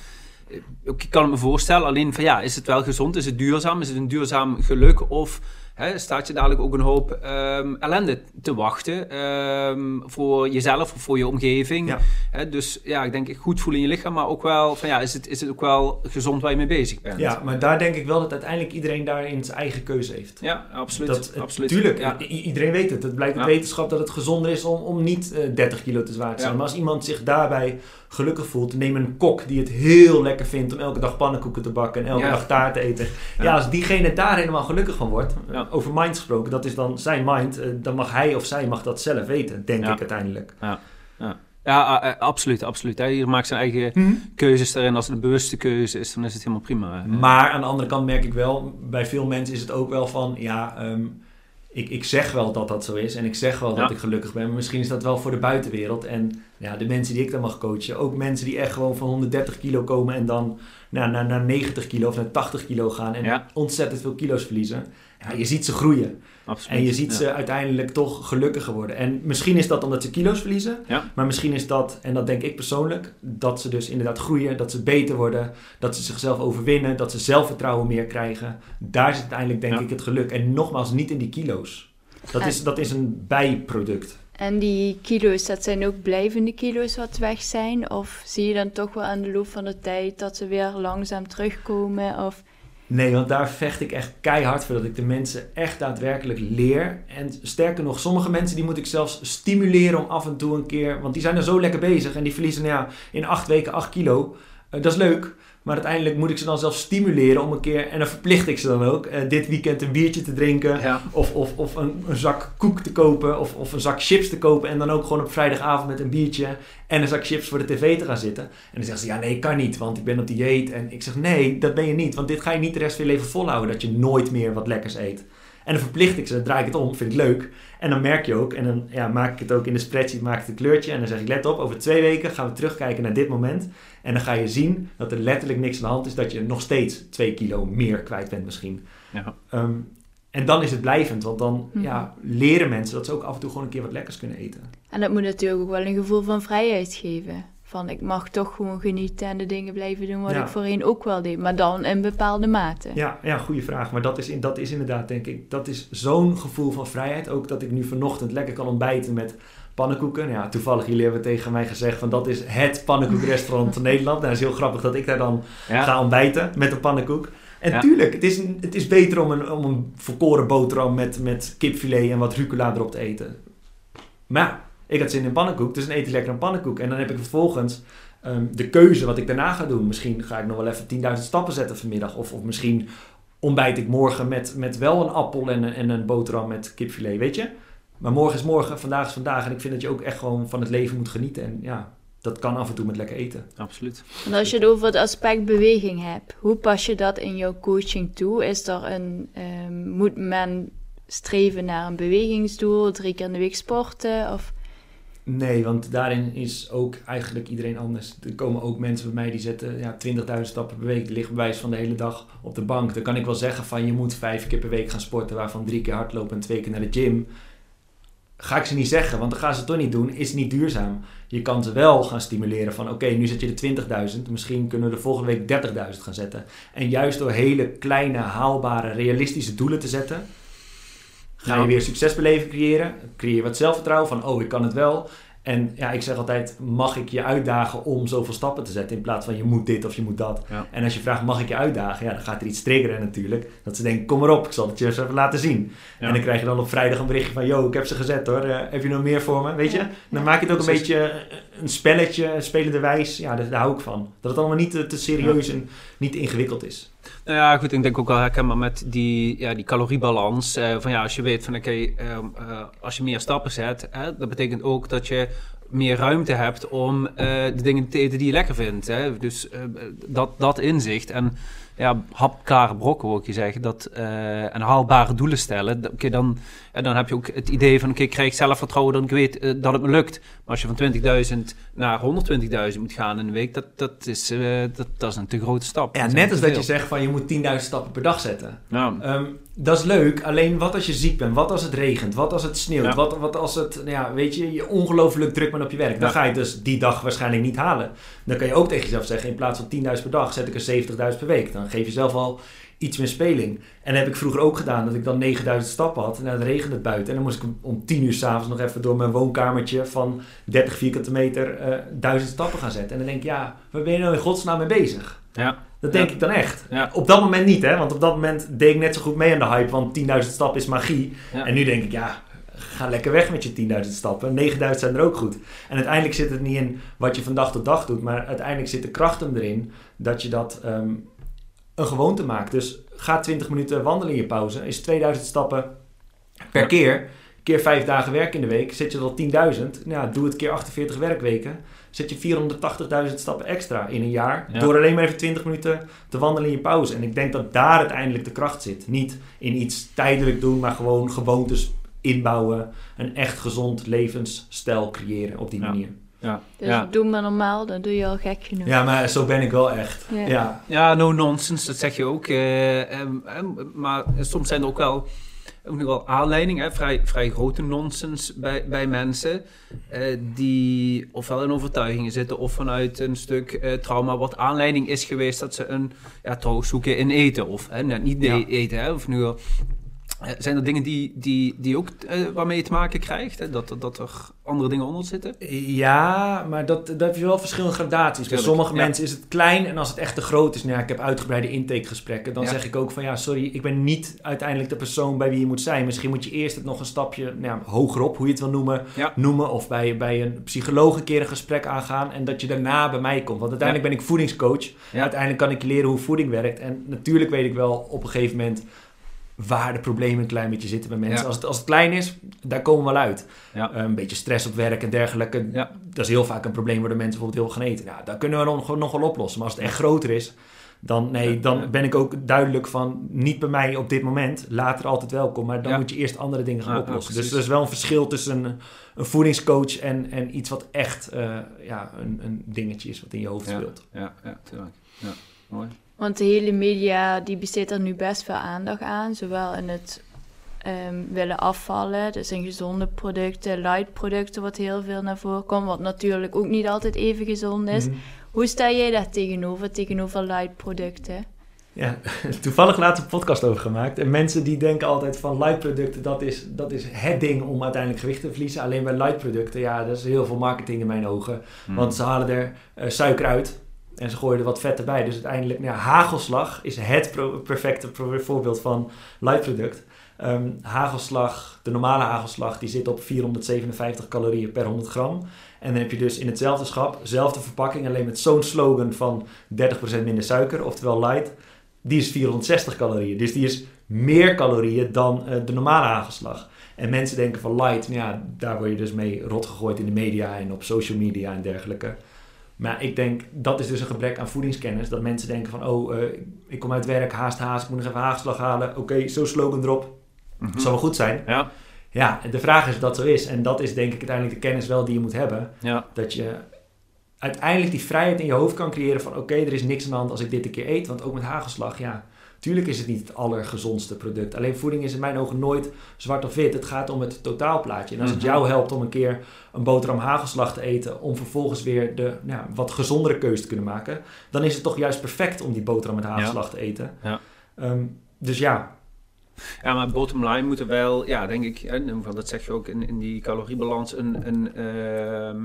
Ik kan me voorstellen, alleen van ja, is het wel gezond? Is het duurzaam? Is het een duurzaam geluk? Of hè, staat je dadelijk ook een hoop um, ellende te wachten um, voor jezelf of voor je omgeving? Ja. Hè, dus ja, ik denk goed voelen in je lichaam, maar ook wel van ja, is het, is het ook wel gezond waar je mee bezig bent? Ja, maar daar denk ik wel dat uiteindelijk iedereen daarin zijn eigen keuze heeft. Ja, absoluut. Dat, absoluut. Tuurlijk, ja. iedereen weet het. Het blijkt uit Ja. wetenschap dat het gezonder is om, om niet uh, 30 kilo te zwaar te zijn. Maar als iemand zich daarbij gelukkig voelt, neem een kok die het heel lekker vindt om elke dag pannenkoeken te bakken en elke dag taart te eten. Ja. Als diegene daar helemaal gelukkig van wordt, Ja. Over mind gesproken, dat is dan zijn mind, uh, dan mag hij of zij mag dat zelf weten, denk Ja. ik uiteindelijk. Ja, uh, uh, absoluut, absoluut. Hè. Je maakt zijn eigen keuzes erin. Als het een bewuste keuze is, dan is het helemaal prima. Maar aan de andere kant merk ik wel, bij veel mensen is het ook wel van, ja, um, ik, ik zeg wel dat dat zo is en ik zeg wel Ja. dat ik gelukkig ben, maar misschien is dat wel voor de buitenwereld. En ja, de mensen die ik dan mag coachen, ook mensen die echt gewoon van 130 kilo komen en dan naar, naar, naar 90 kilo of naar 80 kilo gaan en Ja. ontzettend veel kilo's verliezen. Ja, je ziet ze groeien absoluut. en je ziet Ja. ze uiteindelijk toch gelukkiger worden. En misschien is dat omdat ze kilo's verliezen, Ja. maar misschien is dat, en dat denk ik persoonlijk, dat ze dus inderdaad groeien, dat ze beter worden, dat ze zichzelf overwinnen, dat ze zelfvertrouwen meer krijgen. Daar zit uiteindelijk denk Ja. ik het geluk. En nogmaals, niet in die kilo's. Dat En- is, dat is een bijproduct. En die kilo's, dat zijn ook blijvende kilo's wat weg zijn? Of zie je dan toch wel aan de loop van de tijd dat ze weer langzaam terugkomen? Of Nee, want daar vecht ik echt keihard voor dat ik de mensen echt daadwerkelijk leer. En sterker nog, sommige mensen die moet ik zelfs stimuleren om af en toe een keer, want die zijn er zo lekker bezig en die verliezen nou ja, in acht weken 8 kilo. Eh, dat is leuk, maar uiteindelijk moet ik ze dan zelf stimuleren om een keer, en dan verplicht ik ze dan ook, eh, dit weekend een biertje te drinken. Ja. Of, of, of een, een zak koek te kopen. Of, of een zak chips te kopen. En dan ook gewoon op vrijdagavond met een biertje en een zak chips voor de tv te gaan zitten. En dan zeggen ze, ja nee, kan niet, want ik ben op dieet. En ik zeg, nee, dat ben je niet. Want dit ga je niet de rest van je leven volhouden, dat je nooit meer wat lekkers eet. En dan verplicht ik ze, dan draai ik het om, vind ik leuk. En dan merk je ook, en dan ja, maak ik het ook in de spreadsheet, maak ik het een kleurtje. En dan zeg ik, let op, over twee weken gaan we terugkijken naar dit moment. En dan ga je zien dat er letterlijk niks aan de hand is, dat je nog steeds twee kilo meer kwijt bent misschien. Ja. Ehm, en dan is het blijvend, want dan Mhm. ja, leren mensen dat ze ook af en toe gewoon een keer wat lekkers kunnen eten. En dat moet natuurlijk ook wel een gevoel van vrijheid geven. Van ik mag toch gewoon genieten en de dingen blijven doen wat Ja. ik voorheen ook wel deed. Maar dan in bepaalde mate. Ja, ja goede vraag. Maar dat is, in, dat is inderdaad, denk ik, dat is zo'n gevoel van vrijheid. Ook dat ik nu vanochtend lekker kan ontbijten met pannenkoeken. Ja, toevallig, jullie hebben tegen mij gezegd van dat is het pannenkoekrestaurant van Nederland. Nou, dat is heel grappig dat ik daar dan Ja. ga ontbijten met een pannenkoek. En Ja. tuurlijk, het is, het is beter om een, om een volkoren boterham met, met kipfilet en wat rucola erop te eten. Maar ja, ik had zin in pannenkoek, dus dan eet ik lekker een pannenkoek. En dan heb ik vervolgens ehm, de keuze wat ik daarna ga doen. Misschien ga ik nog wel even 10.000 stappen zetten vanmiddag. Of, of misschien ontbijt ik morgen met, met wel een appel en, een- en een boterham met kipfilet, weet je? Maar morgen is morgen, vandaag is vandaag. En ik vind dat je ook echt gewoon van het leven moet genieten. En ja, dat kan af en toe met lekker eten. Absoluut. En als je het over het aspect beweging hebt, hoe pas je dat in jouw coaching toe? Is er een, ehm, moet men streven naar een bewegingsdoel, drie keer in de week sporten? Of, Nee, want daarin is ook eigenlijk iedereen anders. Er komen ook mensen bij mij die zetten ja, 20.000 stappen per week. Die liggen bij wijze van de hele dag op de bank. Dan kan ik wel zeggen van je moet vijf keer per week gaan sporten. Waarvan drie keer hardlopen en twee keer naar de gym. Ga ik ze niet zeggen, want dan gaan ze het toch niet doen. Is niet duurzaam. Je kan ze wel gaan stimuleren van oké, nu zet je de 20.000. Misschien kunnen we de volgende week 30.000 gaan zetten. En juist door hele kleine, haalbare, realistische doelen te zetten... Ga je Ja. weer succesbeleving creëren. Creëer je wat zelfvertrouwen van, oh, ik kan het wel. En ja, ik zeg altijd, mag ik je uitdagen om zoveel stappen te zetten? In plaats van, je moet dit of je moet dat. Ja. En als je vraagt, mag ik je uitdagen? Ja, dan gaat er iets triggeren natuurlijk. Dat ze denken, kom maar op, ik zal het je eens even laten zien. Ja. En dan krijg je dan op vrijdag een berichtje van, yo, ik heb ze gezet hoor. Eh, heb je nog meer voor me? Weet je? Dan maak je het ook een beetje eh, een spelletje, een spelende wijs. Ja, daar, daar hou ik van. Dat het allemaal niet te, te serieus en niet te ingewikkeld is. Nou ja, goed, ik denk ook wel herkenbaar met die, ja, die caloriebalans. eh, van ja, als je weet van oké, ehm, eh, als je meer stappen zet, hè, dat betekent ook dat je meer ruimte hebt om eh, de dingen te eten die je lekker vindt. Hè? Dus dat, dat inzicht en ja, hapklare brokken, wil ik je zeggen, dat, eh, en haalbare doelen stellen. Oké, dan, ja, dan heb je ook het idee van oké, ik krijg zelfvertrouwen dat ik weet eh, dat het me lukt. Maar als je van 20.000 naar 120.000 moet gaan in een week, dat, dat, is, eh, dat, dat is een te grote stap. Ja, net als dat je zegt van, je moet 10.000 stappen per dag zetten. Ja. Ehm, dat is leuk, alleen wat als je ziek bent? Wat als het regent? Wat als het sneeuwt? Ja. Wat, wat als het, nou ja, weet je, je ongelooflijk druk bent op je werk? Dan Ja. ga je het dus die dag waarschijnlijk niet halen. Dan kan je ook tegen jezelf zeggen, in plaats van 10.000 per dag zet ik er 70.000 per week. Dan geef je zelf al iets meer speling. En dat heb ik vroeger ook gedaan, dat ik dan 9000 stappen had. En dan regende het buiten. En dan moest ik om 10 uur s'avonds nog even door mijn woonkamertje van 30 vierkante meter eh 1000 stappen gaan zetten. En dan denk ik, ja, waar ben je nou in godsnaam mee bezig? Ja. Dat denk Ja. ik dan echt. Ja. Op dat moment niet, hè? Want op dat moment deed ik net zo goed mee aan de hype, want 10.000 stappen is magie. Ja. En nu denk ik, ja, ga lekker weg met je 10.000 stappen. 9.000 zijn er ook goed. En uiteindelijk zit het niet in wat je van dag tot dag doet, maar uiteindelijk zit de kracht hem erin dat je dat ehm, een gewoonte maakt. Dus ga 20 minuten wandelen in je pauze, is 2000 stappen per keer. Keer 5 dagen werk in de week, zit je al 10.000. Nou, doe het keer 48 werkweken. Zet je 480.000 stappen extra in een jaar. Ja. Door alleen maar even 20 minuten te wandelen in je pauze. En ik denk dat daar uiteindelijk de kracht zit. Niet in iets tijdelijk doen, maar gewoon gewoontes inbouwen. Een echt gezond levensstijl creëren op die Ja. manier. Ja. dus Ja. doe maar normaal, dan doe je al gek genoeg. Ja, maar zo ben ik wel echt. Ja. Ja. Ja, no nonsense, dat zeg je ook. eh, ehm, ehm, maar soms zijn er ook wel, ook nog wel aanleidingen, hè, vrij, vrij grote nonsens bij, bij mensen. eh, die ofwel in overtuigingen zitten of vanuit een stuk eh, trauma, wat aanleiding is geweest dat ze een ja, troost zoeken in eten. Of hè, net niet Ja. e- eten, hè, of nu. Eh, zijn er dingen die, die, die ook eh, waarmee je te maken krijgt? Hè? Dat, dat er andere dingen onder zitten? Ja, maar dat, dat heb je wel verschillende gradaties. Bij sommige ja. mensen is het klein en als het echt te groot is, nou ja, ik heb uitgebreide intakegesprekken, dan Ja. zeg ik ook van ja, sorry, ik ben niet uiteindelijk de persoon bij wie je moet zijn. Misschien moet je eerst het nog een stapje nou ja, hogerop, hoe je het wil noemen, noemen. Of bij, bij een psycholoog een keer een gesprek aangaan en dat je daarna bij mij komt. Want uiteindelijk ben ik voedingscoach. Uiteindelijk kan ik je leren hoe voeding werkt. En natuurlijk weet ik wel op een gegeven moment waar de problemen een klein beetje zitten bij mensen. Ja. Als, het, als het klein is, daar komen we wel uit. Ja. Eh, een beetje stress op werk en dergelijke. Ja. Dat is heel vaak een probleem waar de mensen bijvoorbeeld heel gaan eten. Nou, daar kunnen we gewoon nog wel oplossen. Maar als het echt groter is, Dan, nee, dan ben ik ook duidelijk van niet bij mij op dit moment, later altijd welkom. Maar dan moet je eerst andere dingen gaan oplossen. dus er is wel een verschil tussen een, een voedingscoach en, en iets wat echt eh, ja, een, een dingetje is wat in je hoofd speelt. Ja, ja, tuurlijk. Ja, mooi. Want de hele media die besteedt er nu best veel aandacht aan. Zowel in het ehm, willen afvallen, dus in gezonde producten, light producten, wat heel veel naar voren komt. Wat natuurlijk ook niet altijd even gezond is. Mhm. Hoe sta jij daar tegenover, tegenover light producten? Ja, toevallig laatst een podcast over gemaakt. En mensen die denken altijd van light producten, dat is, dat is het ding om uiteindelijk gewicht te verliezen. Alleen bij light producten, ja, dat is heel veel marketing in mijn ogen. Hmm. Want ze halen er eh, suiker uit en ze gooien er wat vet erbij. Dus uiteindelijk, nou hagelslag is het perfecte voorbeeld van light product. Ehm, hagelslag, de normale hagelslag, die zit op 457 calorieën per 100 gram. En dan heb je dus in hetzelfde schap, zelfde verpakking, alleen met zo'n slogan van 30% minder suiker, oftewel light. Die is 460 calorieën. Dus die is meer calorieën dan eh, de normale hagelslag. En mensen denken van light, nou ja, daar word je dus mee rot gegooid in de media en op social media en dergelijke. Maar ik denk, dat is dus een gebrek aan voedingskennis. Dat mensen denken van, oh, eh, ik kom uit werk, haast haast, ik moet nog even hagelslag halen. Oké, zo'n slogan erop, Mhm. zal wel goed zijn. Ja, Ja, de vraag is of dat zo is. En dat is denk ik uiteindelijk de kennis wel die je moet hebben. ja. Dat je uiteindelijk die vrijheid in je hoofd kan creëren van... oké, er is niks aan de hand als ik dit een keer eet. Want ook met hagelslag, ja... Tuurlijk is het niet het allergezondste product. Alleen voeding is in mijn ogen nooit zwart of wit. Het gaat om het totaalplaatje. En als het Mhm. jou helpt om een keer een boterham hagelslag te eten... om vervolgens weer de nou, ja, wat gezondere keuze te kunnen maken... dan is het toch juist perfect om die boterham met hagelslag te eten. Ja. Ehm, dus ja, Ja, maar bottom line moet er wel, ja, denk ik, en in ieder geval, dat zeg je ook in, in die caloriebalans, een, een, ehm,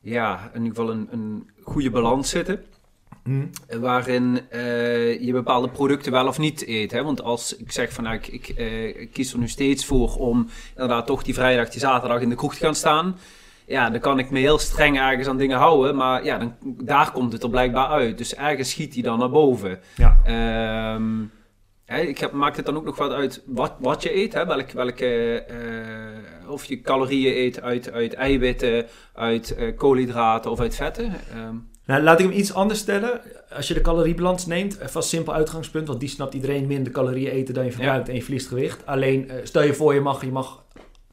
ja, in ieder geval een, een goede balans zitten. Hm, Waarin eh, je bepaalde producten wel of niet eet. Hè? Want als ik zeg van nou, ik, ik, eh, ik kies er nu steeds voor om inderdaad toch die vrijdag, die zaterdag in de kroeg te gaan staan. Ja, dan kan ik me heel streng ergens aan dingen houden. Maar ja, dan, daar komt het er blijkbaar uit. Dus ergens schiet die dan naar boven. ja. Hè, ik heb, maakt het dan ook nog wat uit wat, wat je eet. Hè? Welke, welke, eh, of je calorieën eet uit, uit eiwitten, uit koolhydraten of uit vetten. Ehm, Nou, laat ik hem iets anders stellen. Als je de caloriebalans neemt, eh, vast simpel uitgangspunt, want die snapt iedereen minder calorieën eten dan je verbruikt en je verliest gewicht. Alleen, eh, stel je voor, je mag, je mag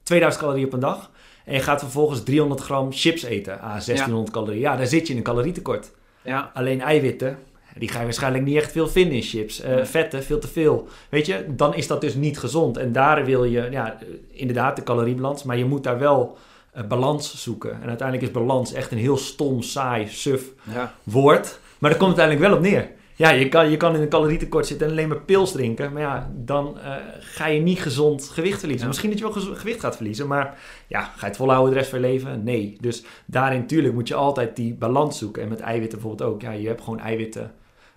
2000 calorieën op een dag en je gaat vervolgens 300 gram chips eten. Ah, 1600 calorieën. Ja, daar zit je in een calorietekort. ja, Alleen eiwitten, die ga je waarschijnlijk niet echt veel vinden in chips. Eh. Vetten, veel te veel. Weet je, dan is dat dus niet gezond. En daar wil je, ja, inderdaad de caloriebalans, maar je moet daar wel eh, balans zoeken. En uiteindelijk is balans echt een heel stom, saai, suf ja. woord. Maar daar komt het uiteindelijk wel op neer. Ja, je kan, je kan in een calorietekort zitten en alleen maar pils drinken. Maar ja, dan eh, ga je niet gezond gewicht verliezen. Ja. Misschien dat je wel gewicht gaat verliezen, maar ja, ga je het volhouden de rest van je leven? Nee. Dus daarin natuurlijk moet je altijd die balans zoeken. En met eiwitten bijvoorbeeld ook. Ja, je hebt gewoon eiwitten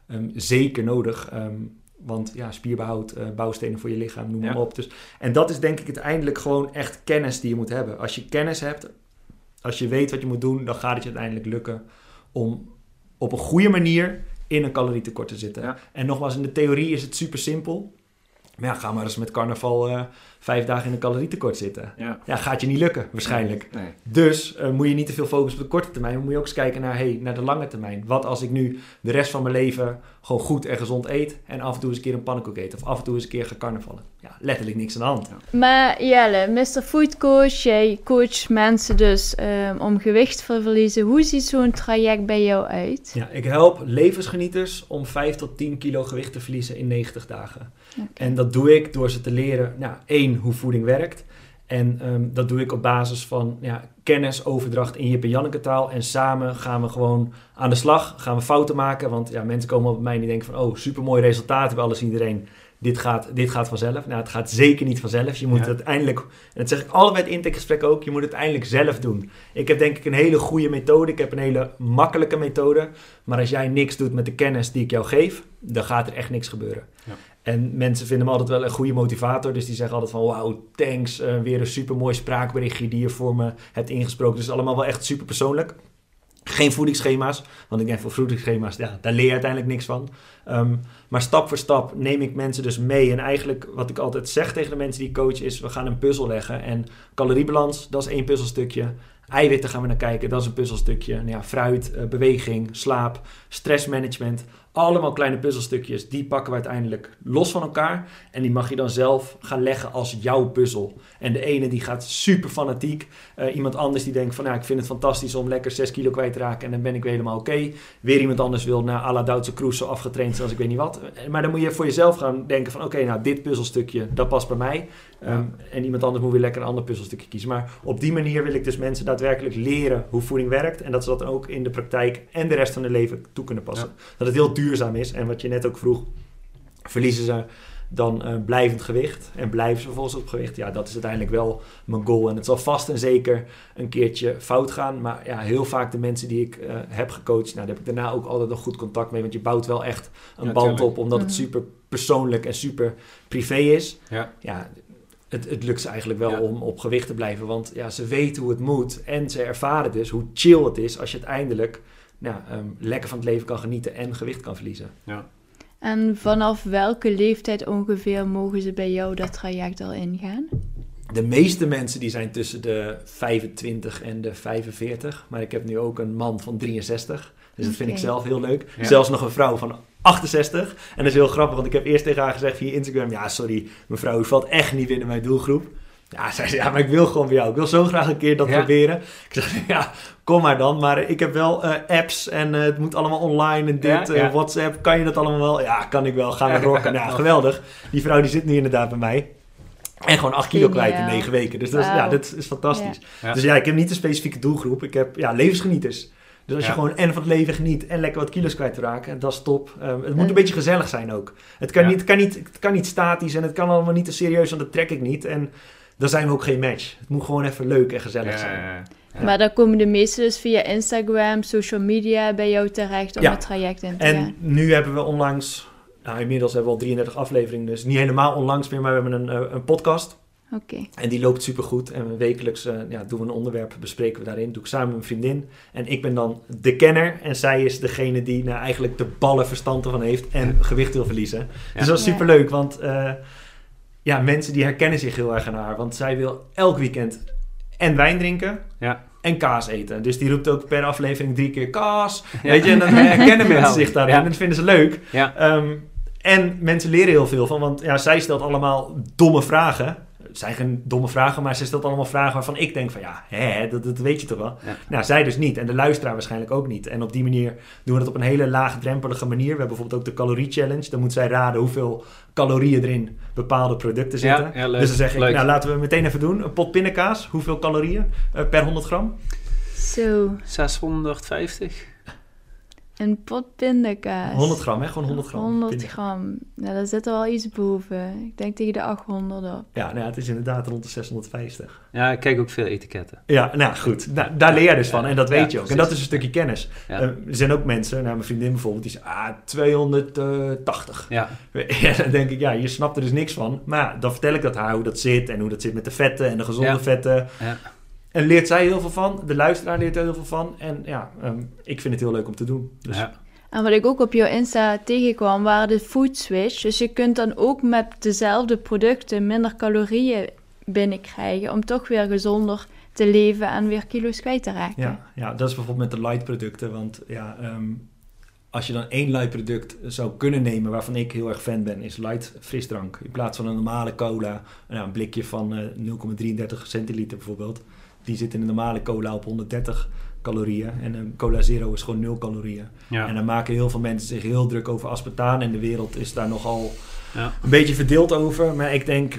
ehm, zeker nodig. Ehm, want ja, spierbehoud, eh, bouwstenen voor je lichaam, noem Ja. maar op. Dus, en dat is denk ik uiteindelijk gewoon echt kennis die je moet hebben. Als je kennis hebt, als je weet wat je moet doen, dan gaat het je uiteindelijk lukken om op een goede manier in een calorietekort te zitten. Ja. En nogmaals, in de theorie is het super simpel. Maar ja, ga maar eens met carnaval eh, vijf dagen in een calorietekort zitten. ja. Ja, gaat je niet lukken, waarschijnlijk. Nee. Dus eh, moet je niet te veel focussen op de korte termijn. Maar moet je ook eens kijken naar, hey, naar de lange termijn. Wat als ik nu de rest van mijn leven gewoon goed en gezond eet... en af en toe eens een keer een pannenkoek eet... of af en toe eens een keer ga carnavallen. Ja, letterlijk niks aan de hand. Maar Jelle, Mr. Food Coach, jij coacht mensen dus ehm, om gewicht te verliezen. Hoe ziet zo'n traject bij jou uit? Ja, ik help levensgenieters om 5 tot 10 kilo gewicht te verliezen in 90 dagen. En dat doe ik door ze te leren, nou, één, hoe voeding werkt. En ehm, dat doe ik op basis van ja, kennisoverdracht in Jip en Janneke taal. En samen gaan we gewoon aan de slag, gaan we fouten maken. Want ja, mensen komen op mij en die denken van, oh, supermooi resultaat bij alles en iedereen. Dit gaat, dit gaat vanzelf. Nou, het gaat zeker niet vanzelf. Je moet Ja. het uiteindelijk, en dat zeg ik altijd bij het intakegesprek ook, je moet het uiteindelijk zelf doen. Ik heb denk ik een hele goede methode. Ik heb een hele makkelijke methode. Maar als jij niks doet met de kennis die ik jou geef, dan gaat er echt niks gebeuren. Ja. En mensen vinden me altijd wel een goede motivator. Dus die zeggen altijd van, wauw, thanks. eh, weer een supermooi spraakberichtje die je voor me hebt ingesproken. Dus allemaal wel echt super persoonlijk. Geen voedingsschema's, want ik denk voor voedingsschema's, ja, daar leer je uiteindelijk niks van. Ehm, maar stap voor stap neem ik mensen dus mee. En eigenlijk wat ik altijd zeg tegen de mensen die coach is, we gaan een puzzel leggen. En caloriebalans, dat is één puzzelstukje. Eiwitten gaan we naar kijken, dat is een puzzelstukje. Nou ja, fruit, eh, beweging, slaap, stressmanagement. Allemaal kleine puzzelstukjes, die pakken we uiteindelijk los van elkaar. En die mag je dan zelf gaan leggen als jouw puzzel. En de ene die gaat super fanatiek. Uh, iemand anders die denkt van, nou, ik vind het fantastisch om lekker 6 kilo kwijt te raken. En dan ben ik weer helemaal oké. Weer iemand anders wil naar à la Duitse Kroes zo afgetraind zoals ik weet niet wat. Maar dan moet je voor jezelf gaan denken van, oké, nou, dit puzzelstukje, dat past bij mij. Ehm, en iemand anders moet weer lekker een ander puzzelstukje kiezen. Maar op die manier wil ik dus mensen daadwerkelijk leren hoe voeding werkt. En dat ze dat ook in de praktijk en de rest van hun leven toe kunnen passen. Dat het heel duurzaam is. En wat je net ook vroeg, verliezen ze dan uh, blijvend gewicht. En blijven ze vervolgens op gewicht. Ja, dat is uiteindelijk wel mijn goal. En het zal vast en zeker een keertje fout gaan. Maar ja, heel vaak de mensen die ik uh, heb gecoacht, nou, daar heb ik daarna ook altijd nog goed contact mee. Want je bouwt wel echt een ja, band op, omdat het mhm. super persoonlijk en super privé is. Ja. ja het, het lukt ze eigenlijk wel om op gewicht te blijven. Want ja, ze weten hoe het moet. En ze ervaren dus hoe chill het is als je uiteindelijk nou, um, lekker van het leven kan genieten en gewicht kan verliezen. Ja. En vanaf welke leeftijd ongeveer mogen ze bij jou dat traject al ingaan? De meeste mensen die zijn tussen de 25 en de 45. Maar ik heb nu ook een man van 63. Dus dat vind ik zelf heel leuk. Zelfs nog een vrouw van 68. En dat is heel grappig, want ik heb eerst tegen haar gezegd via Instagram... Ja, sorry, mevrouw, u valt echt niet binnen mijn doelgroep. Ja, zei ze, ja, maar ik wil gewoon bij jou. Ik wil zo graag een keer dat proberen. Ik zeg, ja, kom maar dan. Maar ik heb wel uh, apps en uh, het moet allemaal online en dit, uh, WhatsApp. Kan je dat allemaal wel? Ja, kan ik wel. Gaan we rocken. Nou, geweldig. Die vrouw die zit nu inderdaad bij mij. En gewoon 8 kilo kwijt in 9 weken. Dus dat is, ja, dat is fantastisch. Dus ja, ik heb niet een specifieke doelgroep. Ik heb ja, levensgenieters. Dus als je gewoon en van het leven geniet en lekker wat kilo's kwijt raken, dat is top. Um, het moet een beetje gezellig zijn ook. Het kan, niet, het, kan niet, het kan niet statisch en het kan allemaal niet te serieus, want dat trek ik niet. En dan zijn we ook geen match. Het moet gewoon even leuk en gezellig zijn. Maar dan komen de meeste dus via Instagram, social media bij jou terecht om het traject in te en gaan. En nu hebben we onlangs, nou, inmiddels hebben we al 33 afleveringen, dus niet helemaal onlangs meer, maar we hebben een, eh, een podcast. Oké. En die loopt supergoed. En wekelijks uh, ja, doen we een onderwerp, bespreken we daarin. Doe ik samen met mijn vriendin. En ik ben dan de kenner. En zij is degene die nou, eigenlijk de ballen verstand ervan heeft en gewicht wil verliezen. Dus dat is superleuk, want uh, ja, mensen die herkennen zich heel erg aan haar. Want zij wil elk weekend en wijn drinken ja. en kaas eten. Dus die roept ook per aflevering drie keer kaas. Weet je, en dan herkennen mensen zich daarin. En dat vinden ze leuk. Um, en mensen leren heel veel van, want ja, zij stelt allemaal domme vragen het zijn geen domme vragen, maar ze stelt allemaal vragen waarvan ik denk van ja, hè, dat, dat weet je toch wel. Nou, zij dus niet en de luisteraar waarschijnlijk ook niet. En op die manier doen we het op een hele laagdrempelige manier. We hebben bijvoorbeeld ook de calorie challenge. Dan moet zij raden hoeveel calorieën er in bepaalde producten zitten. Ja, leuk, dus dan zeg ik, nou laten we meteen even doen. Een pot pindakaas, hoeveel calorieën uh, per 100 gram? Zo. 650. Een pot pindakaas. 100 gram, hè? Gewoon 100 gram. 100 gram. Nou, daar zit er wel iets boven. Ik denk tegen de 800 op. Ja, nou ja, het is inderdaad rond de 650. Ja, ik kijk ook veel etiketten. Ja, nou goed. Nou, daar leer je dus van. En dat weet je ook. En dat is een stukje kennis. Uh, er zijn ook mensen, nou, mijn vriendin bijvoorbeeld, die zegt, ah, 280. Ja. En dan denk ik, ja, je snapt er dus niks van. Maar dan vertel ik dat haar, hoe dat zit. En hoe dat zit met de vetten en de gezonde vetten. Ja. En leert zij heel veel van. De luisteraar leert er heel veel van. En ja, um, ik vind het heel leuk om te doen. Dus. Ja. En wat ik ook op jouw Insta tegenkwam, waren de food switch. Dus je kunt dan ook met dezelfde producten minder calorieën binnenkrijgen... om toch weer gezonder te leven en weer kilo's kwijt te raken. Ja, ja dat is bijvoorbeeld met de light producten. Want ja, um, als je dan één light product zou kunnen nemen... waarvan ik heel erg fan ben, is light frisdrank. In plaats van een normale cola, nou, een blikje van uh, 0,33 centiliter bijvoorbeeld die zit in een normale cola op 130 calorieën. En een cola zero is gewoon 0 calorieën. En dan maken heel veel mensen zich heel druk over aspartaan. En de wereld is daar nogal ja. een beetje verdeeld over. Maar ik denk,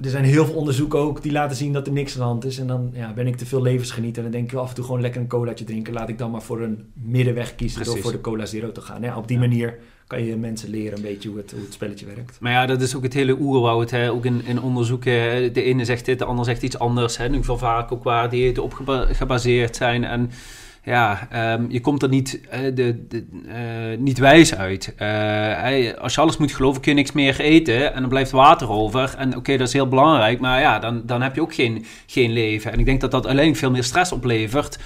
er zijn heel veel onderzoeken ook die laten zien dat er niks aan de hand is. En dan ja, ben ik te veel levensgenieten. En dan denk ik af en toe gewoon lekker een colaatje drinken. Laat ik dan maar voor een middenweg kiezen door voor de cola zero te gaan. Ja, op die manier kan je mensen leren een beetje hoe het, hoe het spelletje werkt. Maar ja, dat is ook het hele oerwoud. Hè? Ook in, in onderzoeken, de ene zegt dit, de ander zegt iets anders. Hè? Ieder geval vaak ook waar diëten op gebaseerd zijn. En ja, um, je komt er niet, uh, de, de, uh, niet wijs uit. Uh, als je alles moet geloven, kun je niks meer eten en dan blijft water over. En oké, okay, dat is heel belangrijk, maar ja, dan, dan heb je ook geen, geen leven. En ik denk dat dat alleen veel meer stress oplevert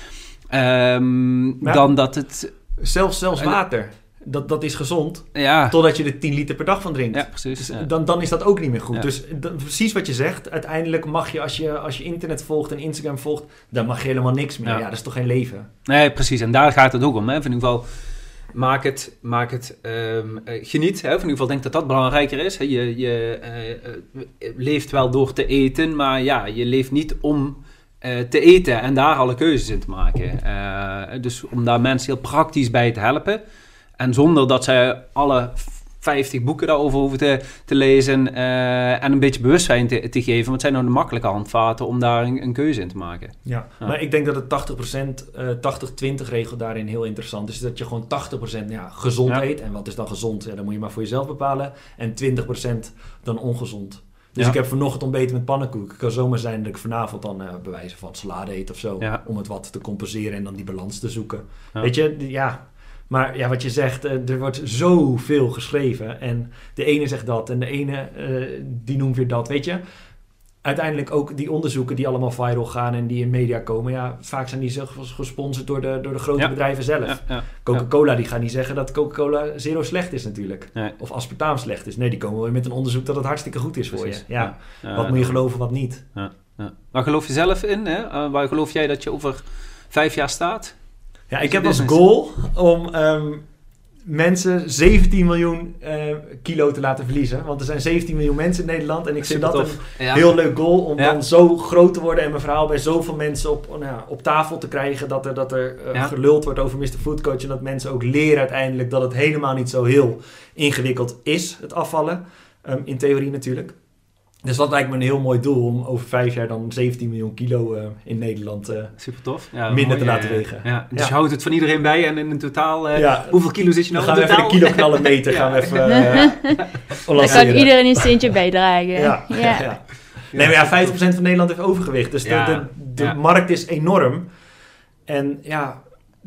um, dan dat het... Zelfs, zelfs water dat, dat is gezond. Ja. Totdat je er 10 liter per dag van drinkt. Ja, precies. Dus dan, dan is dat ook niet meer goed. Dus precies wat je zegt. Uiteindelijk mag je als, je, als je internet volgt en Instagram volgt, dan mag je helemaal niks meer. Ja, dat is toch geen leven? Nee, precies. En daar gaat het ook om. Hè. Vind ik wel maak het, maak het ehm, eh, geniet. Hè? Of in ieder geval denk dat dat belangrijker is. Hè? Je, je eh, eh, leeft wel door te eten, maar ja, je leeft niet om te eten en daar alle keuzes in te maken. Dus om daar mensen heel praktisch bij te helpen. En zonder dat zij alle 50 boeken daarover hoeven te, te lezen eh, en een beetje bewustzijn te, te geven. Wat zijn nou de makkelijke handvaten om daar een, een keuze in te maken? Ja, Ja. maar ik denk dat het 80%, eh 80-20 regel daarin heel interessant is. Dat je gewoon 80% ja, gezond Ja. eet. En wat is dan gezond? Ja, dan moet je maar voor jezelf bepalen. En 20% dan ongezond. Dus Ja. ik heb vanochtend ontbeten met pannenkoek. Het kan zomaar zijn dat ik vanavond dan eh bij wijze van salade eet of zo. Om het wat te compenseren en dan die balans te zoeken. Weet je, ja. Maar ja, wat je zegt, eh, er wordt zoveel geschreven. En de ene zegt dat en de ene eh, die noemt weer dat. Weet je, uiteindelijk ook die onderzoeken die allemaal viral gaan en die in media komen. Ja, vaak zijn die zelfs gesponsord door de, door de grote Ja. bedrijven zelf. Ja, ja. Coca-Cola die gaan niet zeggen dat Coca-Cola zero slecht is natuurlijk. Nee. Of aspartaam slecht is. Nee, die komen weer met een onderzoek dat het hartstikke goed is voor je. Ja. Wat moet je geloven, wat niet. Ja. Waar geloof je zelf in? Hè? Eh, waar geloof jij dat je over vijf jaar staat? Ja, ik heb als goal om ehm, mensen 17 miljoen eh, kilo te laten verliezen. Want er zijn 17 miljoen mensen in Nederland. En ik vind dat een Ja. heel leuk goal om Ja. dan zo groot te worden en mijn verhaal bij zoveel mensen op, nou ja, op tafel te krijgen. Dat er, dat er eh, Ja. geluld wordt over Mr. Food Coach. En dat mensen ook leren uiteindelijk dat het helemaal niet zo heel ingewikkeld is, het afvallen. Ehm, in theorie natuurlijk. Dus dat lijkt me een heel mooi doel om over vijf jaar dan 17 miljoen kilo eh, in Nederland eh, Super tof. Ja, Minder mooi, te laten eh, wegen. Ja. Dus Ja. je houdt het van iedereen bij en in totaal... eh, ja, Hoeveel kilo zit je dan nou gaan we even de kilo knallen meten. Gaan we even Dan kan iedereen een steentje bijdragen. Ja, Ja. ja. Nee, maar ja, 50% van Nederland heeft overgewicht. Dus de, de, de ja. markt is enorm. En ja,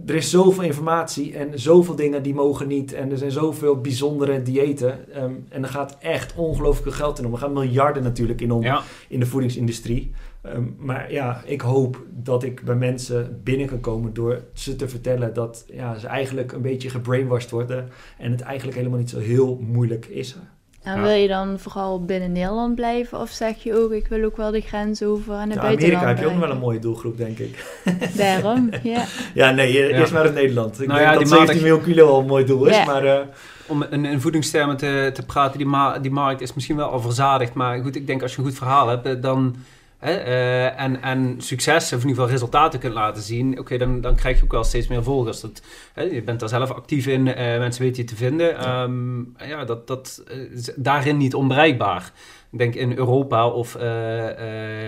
er is zoveel informatie en zoveel dingen die mogen niet. En er zijn zoveel bijzondere diëten. Ehm, en er gaat echt ongelooflijk veel geld in om. Er gaan miljarden natuurlijk in om Ja, in de voedingsindustrie. Ehm, maar ja, ik hoop dat ik bij mensen binnen kan komen door ze te vertellen dat ja, ze eigenlijk een beetje gebrainwashed worden. En het eigenlijk helemaal niet zo heel moeilijk is. En Ja. wil je dan vooral binnen Nederland blijven? Of zeg je ook, ik wil ook wel de grens over en de Ja, buitenland Amerika heb je ook nog wel een mooie doelgroep, denk ik. Daarom, ja. Ja, nee, Ja. eerst maar in Nederland. Ik Nou denk ja, dat die 17 miljoen kilo al een mooi doel is, Ja. maar eh, om in, in voedingstermen te, te praten, die, ma- die markt is misschien wel al verzadigd. Maar goed, ik denk als je een goed verhaal hebt, eh, dan... Hè, eh, en, en succes, of in ieder geval resultaten kunt laten zien, oké, dan, dan krijg je ook wel steeds meer volgers. Dat, hè, je bent daar zelf actief in, eh, mensen weten je te vinden. Ja. Ja, dat, dat eh, is daarin niet onbereikbaar. Ik denk in Europa of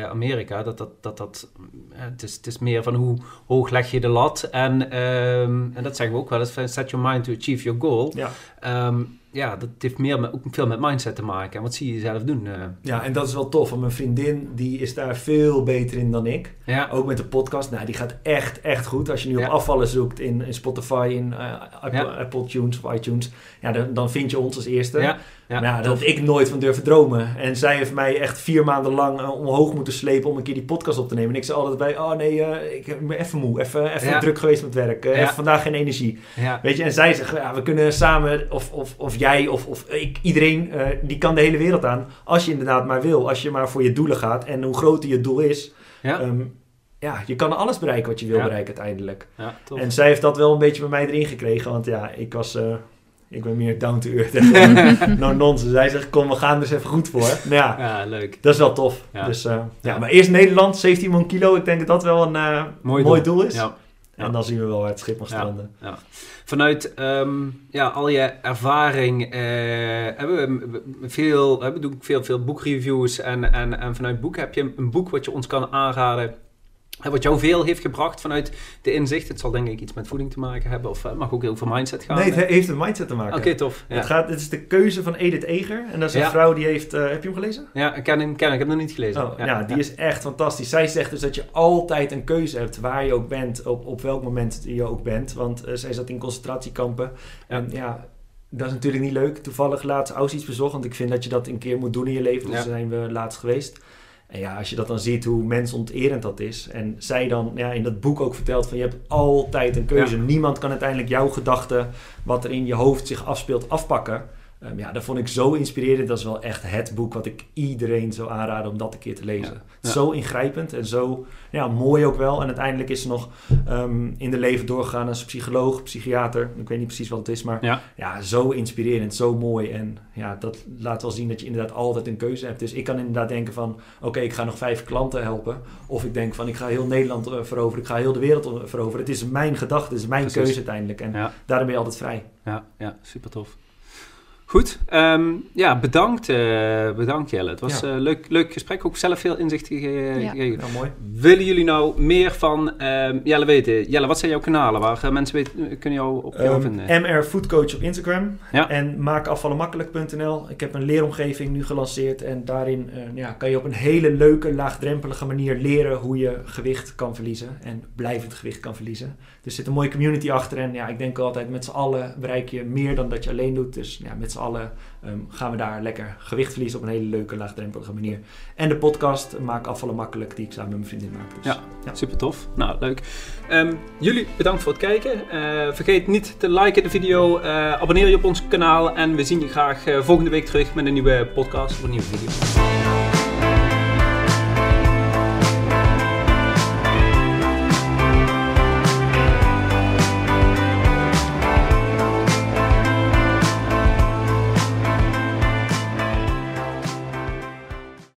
Amerika, dat dat, dat, dat het, is, het is meer van hoe hoog leg je de lat. En, ehm, en dat zeggen we ook wel eens, set your mind to achieve your goal. ja. Ehm, ja, dat heeft meer met, ook veel met mindset te maken. En wat zie je zelf doen? eh? ja, en dat is wel tof. Want mijn vriendin die is daar veel beter in dan ik. ja, Ook met de podcast. Nou, die gaat echt, echt goed. Als je nu Ja. op afvallen zoekt in, in Spotify, in eh, Apple, Ja. Apple Tunes of iTunes. Ja, dan, dan vind je ons als eerste. Ja, maar had ik nooit van durven dromen. En zij heeft mij echt vier maanden lang eh, omhoog moeten slepen om een keer die podcast op te nemen. En ik zei altijd bij, oh nee, eh, ik ben even moe. Even, even Ja. druk geweest met werk. Ja. Even vandaag geen energie. ja, Weet je, en zij zegt, ja, we kunnen samen, of, of, of jij of, of ik, iedereen, die kan de hele wereld aan. Als je inderdaad maar wil. Als je maar voor je doelen gaat. En hoe groter je doel is, ja, ehm, ja, je kan alles bereiken wat je wil bereiken uiteindelijk. En zij heeft dat wel een beetje bij mij erin gekregen. Want ja, ik was... ik ben meer down to earth. en no nonsense. Zij zegt, kom, we gaan er eens even goed voor. Nou ja, ja, leuk. dat is wel tof. Ja. Dus, eh, ja. Ja. maar eerst Nederland, 17 miljoen kilo. Ik denk dat dat wel een eh, Mooi mooi, doel. doel. is. Ja. En dan zien we wel waar het schip mag Ja. stranden. Vanuit ehm, ja, al je ervaring eh, hebben we veel, hebben we doen veel, veel boekreviews. En, en, en vanuit boeken heb je een boek wat je ons kan aanraden. Wat jou veel heeft gebracht vanuit de inzicht. Het zal denk ik iets met voeding te maken hebben. Of eh, mag ook over mindset gaan. Nee, het he- heeft een mindset te Oké, maken. tof. Ja. Het, gaat, het is de keuze van Edith Eger. En dat is een Ja. vrouw die heeft... eh, heb je hem gelezen? ja, ik ken hem, ken, ik heb hem nog niet gelezen. Oh, ja, die is echt fantastisch. Zij zegt dus dat je altijd een keuze hebt waar je ook bent, op, op welk moment je ook bent. Want eh, zij zat in concentratiekampen. En ja, dat is natuurlijk niet leuk. Toevallig laatst Auschwitz bezocht, want ik vind dat je dat een keer moet doen in je leven. Dus daar zijn we laatst geweest. En ja, als je dat dan ziet hoe mensonterend dat is. En zij dan ja, in dat boek ook vertelt van je hebt altijd een keuze. Niemand kan uiteindelijk jouw gedachten, wat er in je hoofd zich afspeelt, afpakken. Ehm, ja, dat vond ik zo inspirerend. Dat is wel echt het boek wat ik iedereen zou aanraden om dat een keer te lezen. Ja. Zo ingrijpend en zo ja, mooi ook wel. En uiteindelijk is ze nog ehm, in de leven doorgegaan als psycholoog, psychiater. Ik weet niet precies wat het is, maar Ja. ja, zo inspirerend, zo mooi. En ja, dat laat wel zien dat je inderdaad altijd een keuze hebt. Dus ik kan inderdaad denken van, oké, ik ga nog vijf klanten helpen. Of ik denk van, ik ga heel Nederland eh, veroveren, ik ga heel de wereld eh, veroveren. Het is mijn gedachte, het is mijn Precies. keuze uiteindelijk. En daarom ben je altijd vrij. Ja, ja super tof. Goed, ehm, ja, bedankt, eh, bedankt Jelle. Het was Ja. een leuk, leuk gesprek, ook zelf veel inzicht ge- Ja. gegeven. Nou, mooi. Willen jullie nou meer van ehm, Jelle weten? Jelle, wat zijn jouw kanalen waar eh, mensen weten, kunnen jou op jou Ehm, vinden? MR Foodcoach op Instagram. Ja. En maakafvallenmakkelijk.nl. Ik heb een leeromgeving nu gelanceerd. En daarin eh, ja, kan je op een hele leuke, laagdrempelige manier leren hoe je gewicht kan verliezen. En blijvend gewicht kan verliezen. Dus er zit een mooie community achter. En ja, ik denk altijd met z'n allen bereik je meer dan dat je alleen doet. Dus ja, met z'n allen ehm, gaan we daar lekker gewicht verliezen op een hele leuke, laagdrempelige manier. En de podcast Maak afvallen makkelijk, die ik samen met mijn vriendin maak. Dus, Ja. Super tof. Nou, leuk. Ehm, jullie bedankt voor het kijken. Eh, vergeet niet te liken de video. eh, abonneer je op ons kanaal. En we zien je graag eh, volgende week terug met een nieuwe podcast of een nieuwe video.